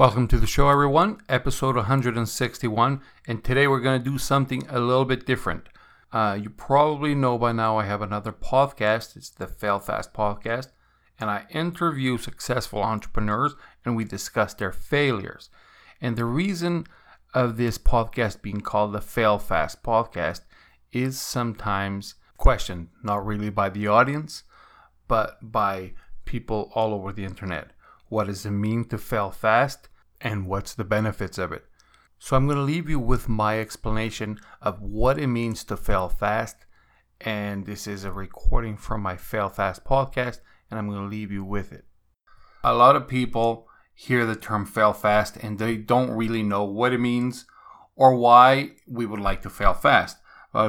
Welcome to the show, everyone, episode 161. And today we're going to do something a little bit different. Uh, you probably know by now I have another podcast. It's the Fail Fast podcast. And I interview successful entrepreneurs and we discuss their failures. And the reason of this podcast being called the Fail Fast podcast is sometimes questioned, not really by the audience, but by people all over the internet. What does it mean to fail fast? And what's the benefits of it? So I'm going to leave you with my explanation of what it means to fail fast. And this is a recording from my Fail Fast podcast, and I'm going to leave you with it. A lot of people hear the term fail fast and they don't really know what it means or why we would like to fail fast.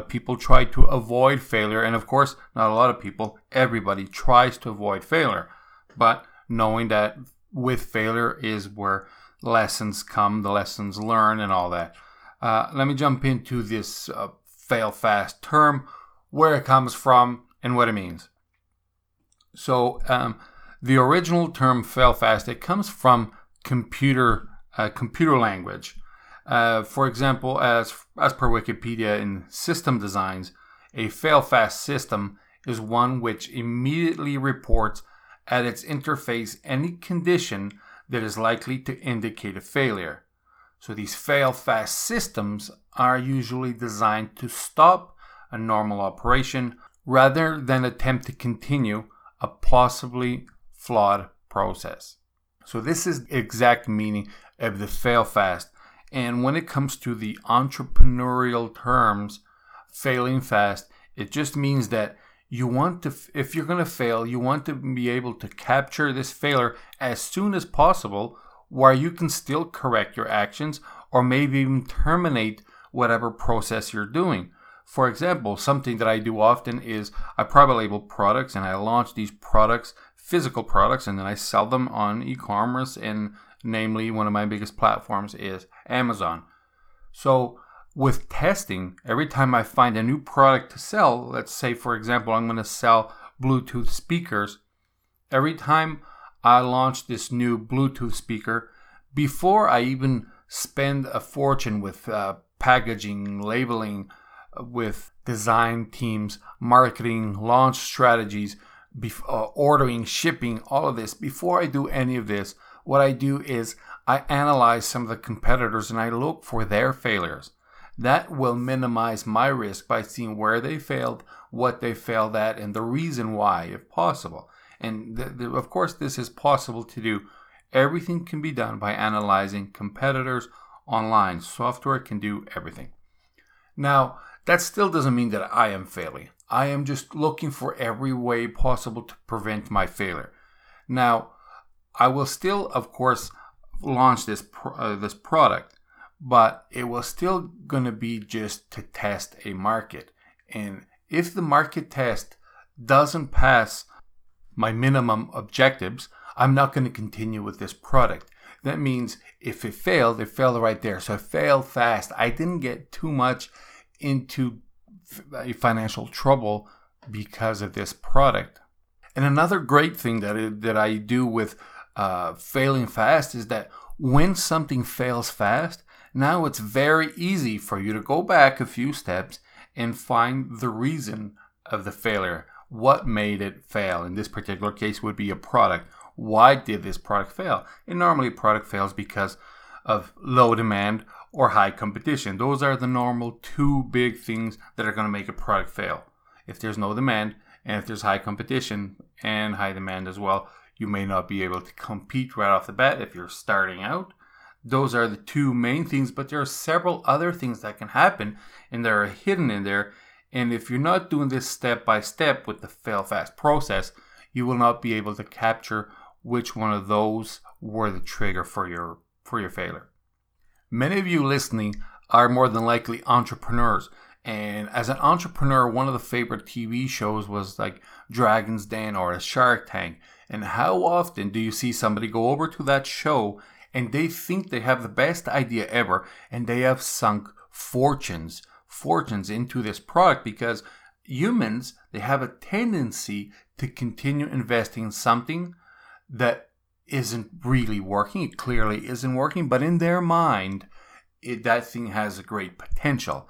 People try to avoid failure, and of course, not a lot of people, everybody tries to avoid failure. But knowing that with failure is where lessons come, the lessons learned, and all that. Uh, let me jump into this uh, fail fast term, where it comes from, and what it means. So, um, the original term fail fast it comes from computer uh, computer language. Uh, for example, as as per Wikipedia in system designs, a fail fast system is one which immediately reports at its interface any condition that is likely to indicate a failure. So these fail fast systems are usually designed to stop a normal operation rather than attempt to continue a possibly flawed process. So this is the exact meaning of the fail fast. And when it comes to the entrepreneurial terms, failing fast, it just means that you want to if you're going to fail you want to be able to capture this failure as soon as possible where you can still correct your actions or maybe even terminate whatever process you're doing. For example something that i do often is i private label products and i launch these products physical products and then i sell them on e-commerce and namely one of my biggest platforms is amazon. So with testing, every time I find a new product to sell, let's say, for example, I'm going to sell Bluetooth speakers, every time I launch this new Bluetooth speaker, before I even spend a fortune with uh, packaging, labeling, uh, with design teams, marketing, launch strategies, bef- uh, ordering, shipping, all of this, before I do any of this, what I do is I analyze some of the competitors and I look for their failures. That will minimize my risk by seeing where they failed, what they failed at, and the reason why, if possible. And th- th- of course, this is possible to do. Everything can be done by analyzing competitors online. Software can do everything. Now, that still doesn't mean that I am failing. I am just looking for every way possible to prevent my failure. Now, I will still, of course, launch this uh, this product but it was still going to be just to test a market. And if the market test doesn't pass my minimum objectives, I'm not going to continue with this product. That means if it failed, it failed right there. So I failed fast. I didn't get too much into financial trouble because of this product. And another great thing that, that I do with uh, failing fast is that when something fails fast, now it's very easy for you to go back a few steps and find the reason of the failure. What made it fail? In this particular case would be a product. Why did this product fail? And normally a product fails because of low demand or high competition. Those are the normal two big things that are going to make a product fail. If there's no demand and if there's high competition and high demand as well, you may not be able to compete right off the bat if you're starting out those are the two main things, but there are several other things that can happen and that are hidden in there. And if you're not doing this step by step with the fail fast process, you will not be able to capture which one of those were the trigger for your for your failure. Many of you listening are more than likely entrepreneurs. And as an entrepreneur, one of the favorite TV shows was like Dragon's Den or a Shark Tank. And how often do you see somebody go over to that show and they think they have the best idea ever and they have sunk fortunes fortunes into this product because humans they have a tendency to continue investing in something that isn't really working. It clearly isn't working, but in their mind, it, that thing has a great potential.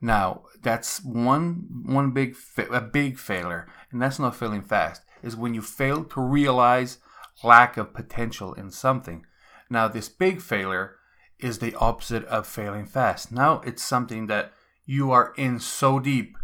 Now, that's one one big fa- a big failure, and that's not failing fast. Is when you fail to realize lack of potential in something. Now, this big failure is the opposite of failing fast. Now, it's something that you are in so deep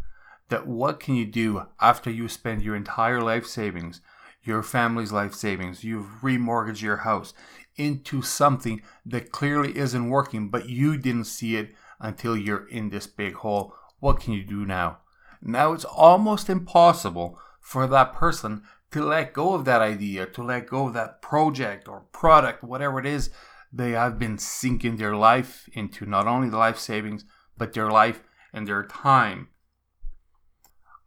that what can you do after you spend your entire life savings, your family's life savings, you've remortgaged your house into something that clearly isn't working, but you didn't see it until you're in this big hole. What can you do now? Now it's almost impossible for that person to let go of that idea, to let go of that project or product, whatever it is they have been sinking their life into, not only the life savings, but their life and their time.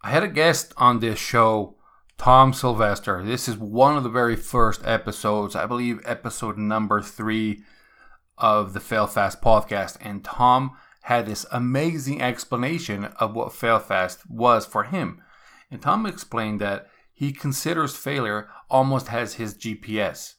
I had a guest on this show, Tom Sylvester. This is one of the very first episodes, I believe, episode number three of the Fail Fast podcast. And Tom had this amazing explanation of what Fail Fast was for him. And Tom explained that he considers failure almost as his GPS,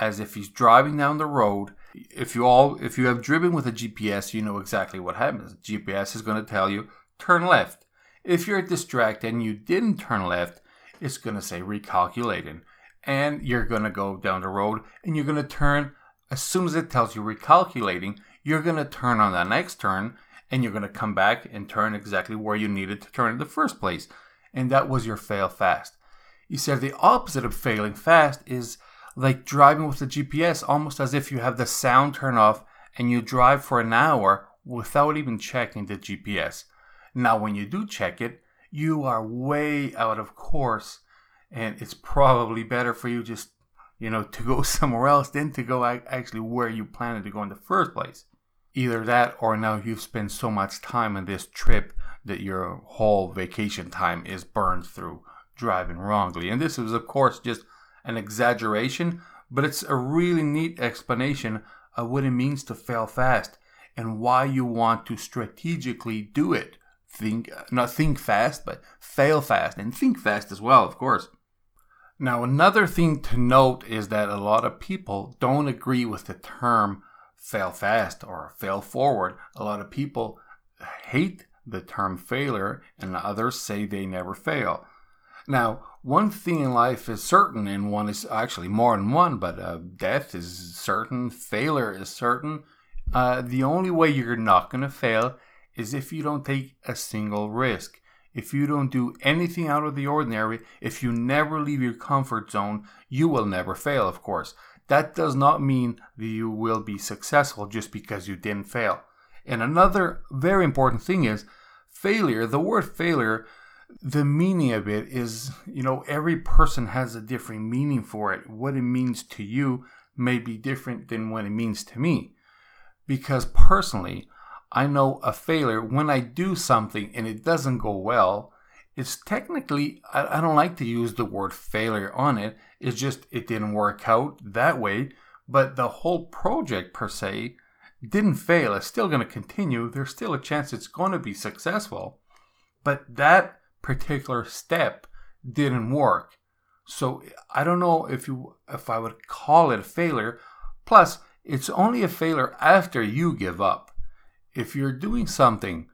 as if he's driving down the road. If you all, if you have driven with a GPS, you know exactly what happens. GPS is going to tell you turn left. If you're distracted and you didn't turn left, it's going to say recalculating, and you're going to go down the road and you're going to turn as soon as it tells you recalculating. You're going to turn on that next turn and you're going to come back and turn exactly where you needed to turn in the first place and that was your fail fast. You said the opposite of failing fast is like driving with the GPS, almost as if you have the sound turned off and you drive for an hour without even checking the GPS. Now, when you do check it, you are way out of course, and it's probably better for you just, you know, to go somewhere else than to go actually where you planned to go in the first place. Either that, or now you've spent so much time on this trip that your whole vacation time is burned through driving wrongly. And this is, of course, just an exaggeration, but it's a really neat explanation of what it means to fail fast and why you want to strategically do it. Think, not think fast, but fail fast and think fast as well, of course. Now, another thing to note is that a lot of people don't agree with the term fail fast or fail forward. A lot of people hate the term failure, and others say they never fail. Now, one thing in life is certain, and one is actually more than one, but uh, death is certain, failure is certain. Uh, the only way you're not going to fail is if you don't take a single risk. If you don't do anything out of the ordinary, if you never leave your comfort zone, you will never fail, of course. That does not mean that you will be successful just because you didn't fail. And another very important thing is failure. The word failure, the meaning of it is, you know, every person has a different meaning for it. What it means to you may be different than what it means to me. Because personally, I know a failure when I do something and it doesn't go well. It's technically, I, don't like to use the word failure on it. It's just, it didn't work out that way. But the whole project per se didn't fail, it's still going to continue. There's still a chance it's going to be successful. But that particular step didn't work. So I don't know if you if I would call it a failure. Plus, it's only a failure after you give up. If you're doing something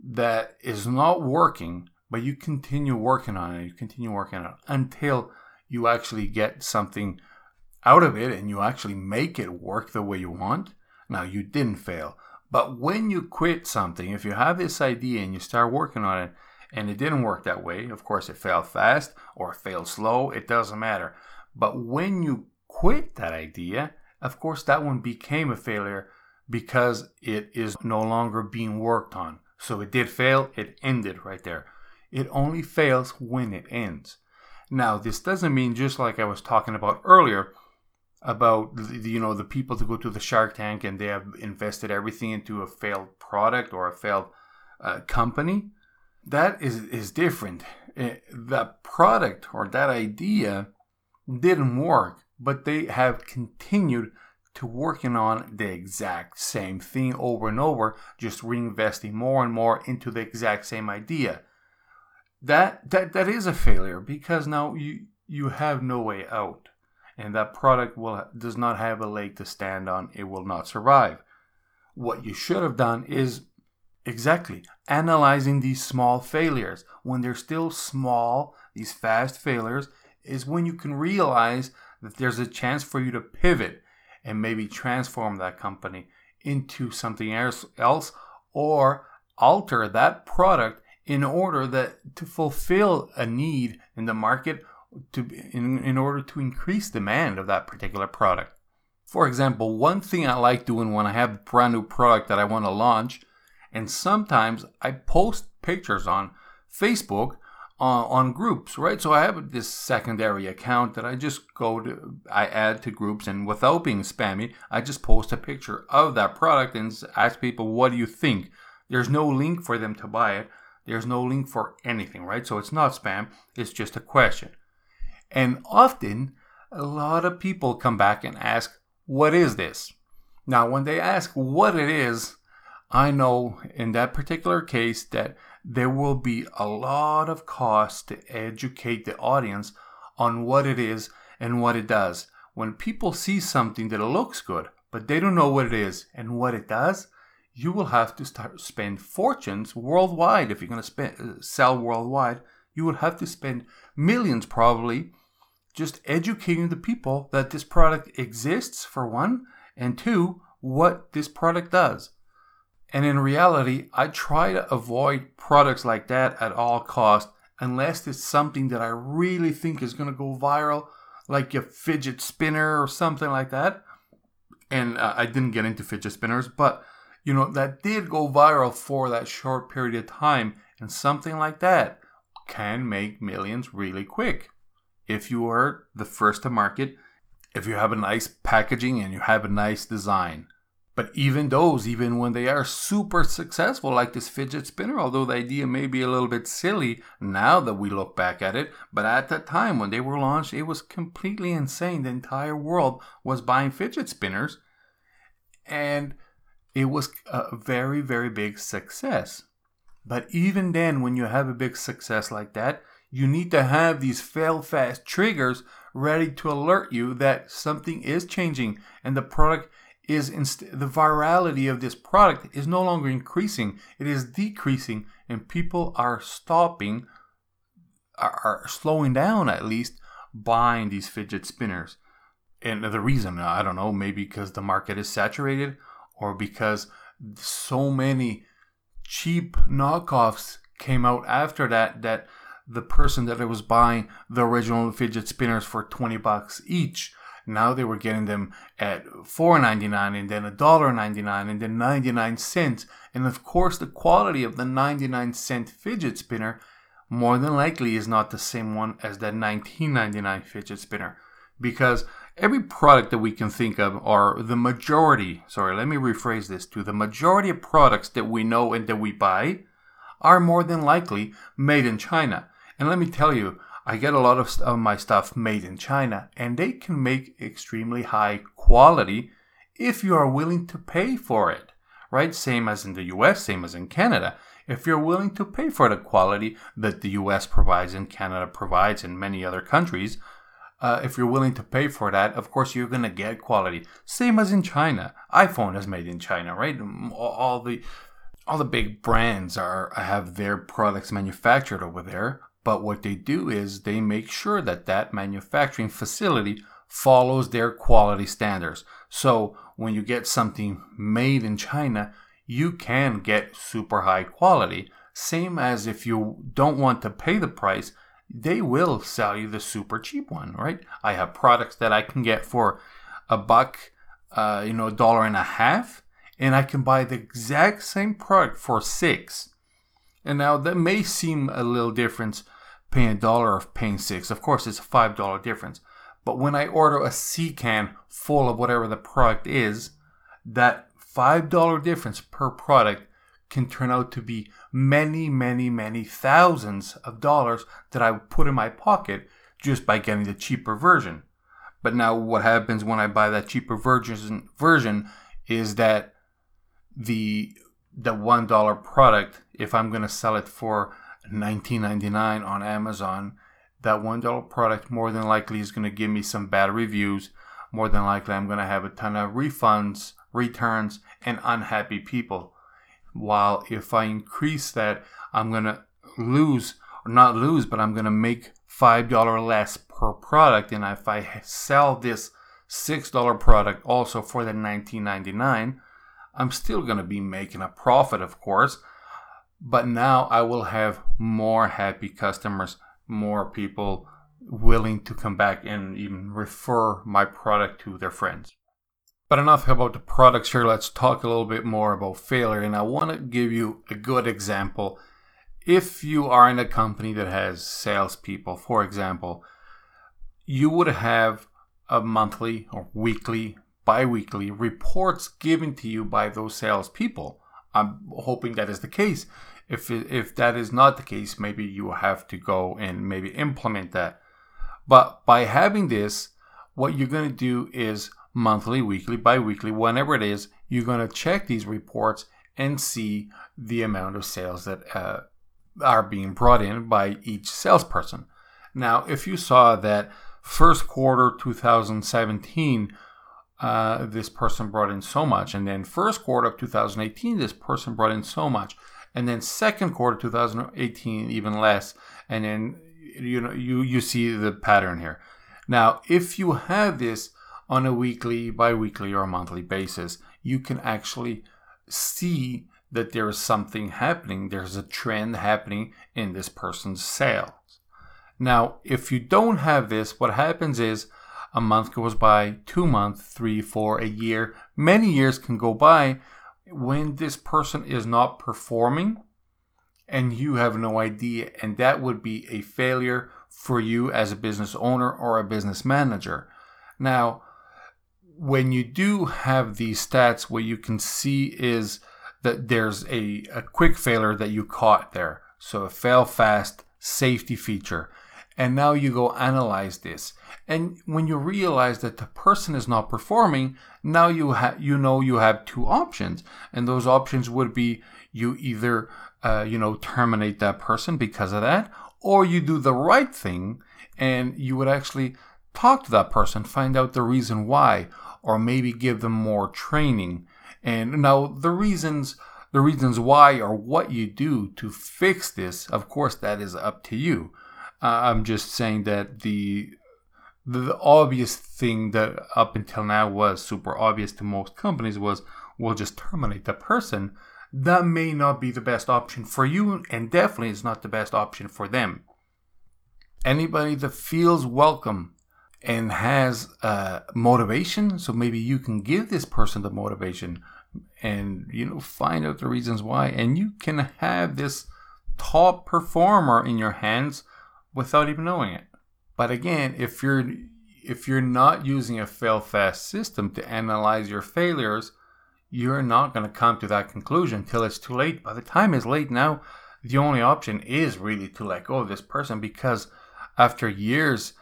that is not working, but you continue working on it, you continue working on it until you actually get something out of it and you actually make it work the way you want, now, you didn't fail. But when you quit something, if you have this idea and you start working on it and it didn't work that way, of course, it failed fast or failed slow, it doesn't matter. But when you quit that idea, of course, that one became a failure because it is no longer being worked on. So it did fail, it ended right there. It only fails when it ends. Now, this doesn't mean, just like I was talking about earlier, about you know the people to go to the Shark Tank and they have invested everything into a failed product or a failed uh, company. That is is different. Eh, the product or that idea didn't work, but they have continued to working on the exact same thing over and over, just reinvesting more and more into the exact same idea. That that that is a failure because now you you have no way out and that product will does not have a leg to stand on, it will not survive. What you should have done is exactly analyzing these small failures. When they're still small, these fast failures is when you can realize that there's a chance for you to pivot and maybe transform that company into something else, or alter that product in order that to fulfill a need in the market to in, in order to increase demand of that particular product. For example, one thing I like doing when I have a brand new product that I want to launch, and sometimes I post pictures on Facebook on, on groups, right? So I have this secondary account that I just go to, I add to groups, and without being spammy, I just post a picture of that product and ask people, what do you think? There's no link for them to buy it. There's no link for anything, right? So it's not spam, it's just a question. And often, a lot of people come back and ask, What is this? Now, when they ask what it is, I know in that particular case that there will be a lot of cost to educate the audience on what it is and what it does. When people see something that looks good, but they don't know what it is and what it does, you will have to start spend fortunes worldwide if you're going to spend, uh, sell worldwide. You will have to spend millions probably just educating the people that this product exists for one, and two, what this product does. And in reality, I try to avoid products like that at all costs unless it's something that I really think is going to go viral, like a fidget spinner or something like that. And uh, I didn't get into fidget spinners, but you know, that did go viral for that short period of time. And something like that can make millions really quick. If you are the first to market, if you have a nice packaging and you have a nice design. But even those, even when they are super successful, like this fidget spinner, although the idea may be a little bit silly now that we look back at it, but at that time when they were launched, it was completely insane. The entire world was buying fidget spinners. And it was a very, very big success. But even then, when you have a big success like that, you need to have these fail fast triggers ready to alert you that something is changing and the product is inst- the virality of this product is no longer increasing, it is decreasing, and people are stopping, are, are slowing down at least, buying these fidget spinners. And the reason, I don't know, maybe because the market is saturated or because so many cheap knockoffs came out after that that the person that was buying the original fidget spinners for 20 bucks each now they were getting them at $4.99 and then $1.99 and then 99 cents and of course the quality of the 99 cent fidget spinner more than likely is not the same one as that 19.99 fidget spinner because every product that we can think of, or the majority, sorry, let me rephrase this to the majority of products that we know and that we buy are more than likely made in China. And let me tell you, I get a lot of, of my stuff made in China, and they can make extremely high quality if you are willing to pay for it, right? Same as in the US, same as in Canada. If you're willing to pay for the quality that the US provides and Canada provides in many other countries, uh, if you're willing to pay for that, of course you're gonna get quality. Same as in China. iPhone is made in China, right? All the all the big brands are have their products manufactured over there. But what they do is they make sure that that manufacturing facility follows their quality standards. So when you get something made in China, you can get super high quality. Same as if you don't want to pay the price, they will sell you the super cheap one, right? I have products that I can get for a buck, uh, you know, a dollar and a half, and I can buy the exact same product for six. And now that may seem a little difference paying a dollar or paying six. Of course, it's a five dollar difference. But when I order a C can full of whatever the product is, that five dollar difference per product can turn out to be many, many, many thousands of dollars that I put in my pocket just by getting the cheaper version. But now what happens when I buy that cheaper version version is that the the one dollar product, if I'm gonna sell it for 19.99 on Amazon, that $1 product more than likely is going to give me some bad reviews. More than likely, I'm going to have a ton of refunds, returns, and unhappy people. While if I increase that, I'm going to lose, or not lose, but I'm going to make $5 less per product. And if I sell this $6 product also for the $19.99, I'm still going to be making a profit, of course. But now I will have more happy customers, more people willing to come back and even refer my product to their friends. But enough about the products here. Let's talk a little bit more about failure. And I want to give you a good example. If you are in a company that has salespeople, for example, you would have a monthly or weekly, bi weekly reports given to you by those salespeople. I'm hoping that is the case. If, if that is not the case, maybe you have to go and maybe implement that. But by having this, what you're going to do is monthly, weekly, bi weekly, whenever it is, you're going to check these reports and see the amount of sales that uh, are being brought in by each salesperson. Now, if you saw that first quarter 2017, uh, this person brought in so much, and then first quarter of 2018, this person brought in so much, and then second quarter 2018, even less, and then you know you you see the pattern here. Now, if you have this on a weekly, bi-weekly, or monthly basis, you can actually see that there is something happening. There's a trend happening in this person's sales. Now, if you don't have this, what happens is a month goes by, two months, three, four, a year, many years can go by when this person is not performing and you have no idea. And that would be a failure for you as a business owner or a business manager. Now, when you do have these stats, what you can see is that there's a, a quick failure that you caught there. So a fail fast safety feature. And now you go analyze this. And when you realize that the person is not performing, now you have you know you have two options. And those options would be you either uh, you know terminate that person because of that, or you do the right thing and you would actually talk to that person, find out the reason why, or maybe give them more training. And now the reasons the reasons why or what you do to fix this, of course, that is up to you. I'm just saying that the, the the obvious thing that up until now was super obvious to most companies was we'll just terminate the person. That may not be the best option for you, and definitely is not the best option for them. Anybody that feels welcome and has uh, motivation. So maybe you can give this person the motivation and you know find out the reasons why, and you can have this top performer in your hands without even knowing it. But again, if you're if you're not using a fail fast system to analyze your failures, you're not going to come to that conclusion till it's too late. By the time it's late now, the only option is really to let go of this person because after years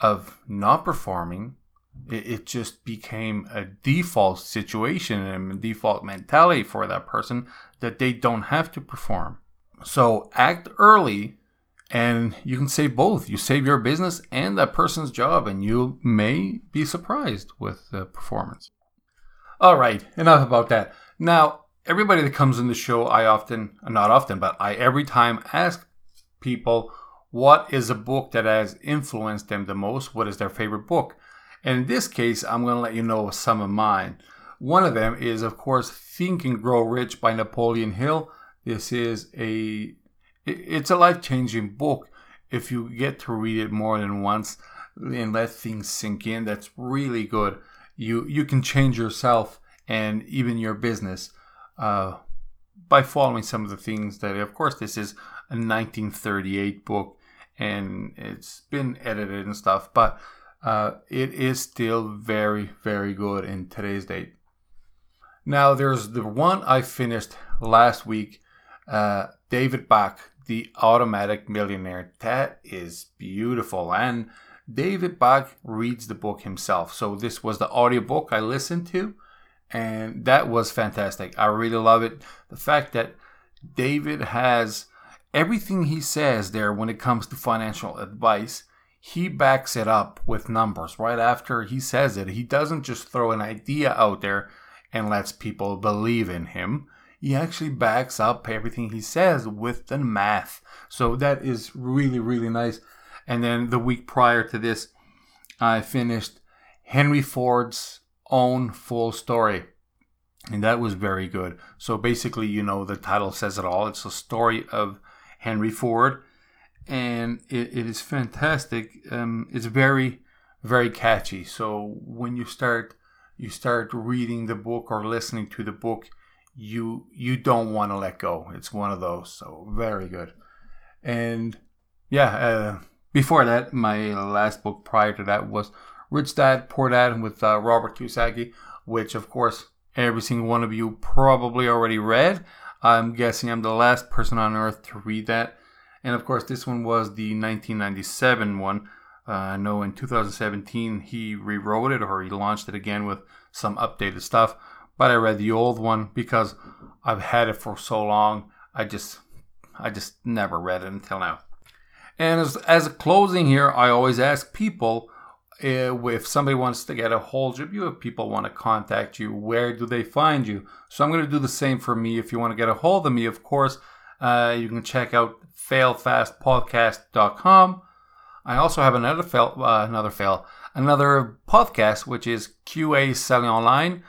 of not performing, it, it just became a default situation and a default mentality for that person that they don't have to perform. So act early and you can save both. You save your business and that person's job, and you may be surprised with the performance. All right, enough about that. Now, everybody that comes in the show, I often, not often, but I every time ask people what is a book that has influenced them the most? What is their favorite book? And in this case, I'm going to let you know some of mine. One of them is, of course, Think and Grow Rich by Napoleon Hill. This is a it's a life-changing book if you get to read it more than once and let things sink in. That's really good. You you can change yourself and even your business uh, by following some of the things that, of course, this is a 1938 book and it's been edited and stuff, but uh, it is still very, very good in today's date. Now, there's the one I finished last week, uh, David Bach, The Automatic Millionaire. That is beautiful. And David Bach reads the book himself. So, this was the audiobook I listened to, and that was fantastic. I really love it. The fact that David has everything he says there when it comes to financial advice he backs it up with numbers right after he says it. He doesn't just throw an idea out there and lets people believe in him. He actually backs up everything he says with the math. So that is really, really nice. And then the week prior to this, I finished Henry Ford's own full story. And that was very good. So basically, you know, the title says it all. It's a story of Henry Ford, and it, it is fantastic. Um, it's very, very catchy. So when you start, you start reading the book or listening to the book, you you don't want to let go. It's one of those. So very good. And yeah, uh, before that, my last book prior to that was Rich Dad Poor Dad with uh, Robert Kiyosaki, which of course every single one of you probably already read. I'm guessing I'm the last person on earth to read that. And of course, this one was the 1997 one. Uh, I know in 2017 he rewrote it or he launched it again with some updated stuff. But I read the old one because I've had it for so long. I just, I just never read it until now. And as, as a closing here, I always ask people uh, if somebody wants to get a hold of you, if people want to contact you, where do they find you? So I'm going to do the same for me. If you want to get a hold of me, of course, uh, you can check out failfastpodcast.com. I also have another fail, uh, another fail, another podcast, which is QA Selling Online.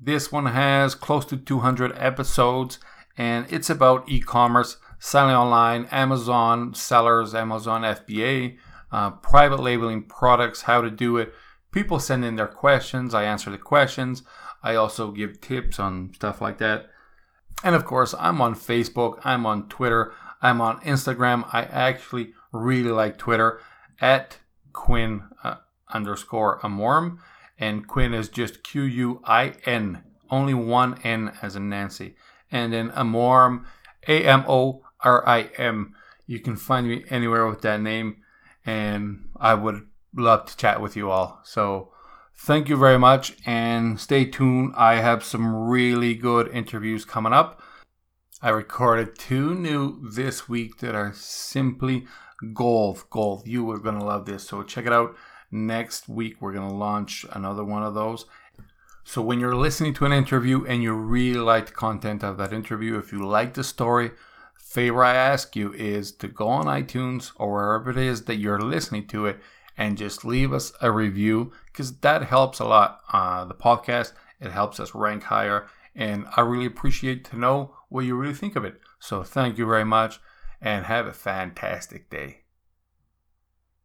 This one has close to 200 episodes, and it's about e-commerce, selling online, Amazon sellers, Amazon FBA uh, private labeling products, how to do it. People send in their questions. I answer the questions. I also give tips on stuff like that. And of course, I'm on Facebook, I'm on Twitter, I'm on Instagram. I actually really like Twitter at Quin uh, underscore Amorim. And Quin is just Q U I N, only one N as in Nancy. And then Amorim, A M O R I M. You can find me anywhere with that name and I would love to chat with you all. So thank you very much and stay tuned. I have some really good interviews coming up. I recorded two new this week that are simply gold. Gold. You are going to love this. So check it out. Next week, we're going to launch another one of those. So when you're listening to an interview and you really like the content of that interview, if you like the story, favor I ask you is to go on iTunes or wherever it is that you're listening to it and just leave us a review because that helps a lot. Uh, the podcast, it helps us rank higher. And I really appreciate to know what you really think of it. So thank you very much and have a fantastic day.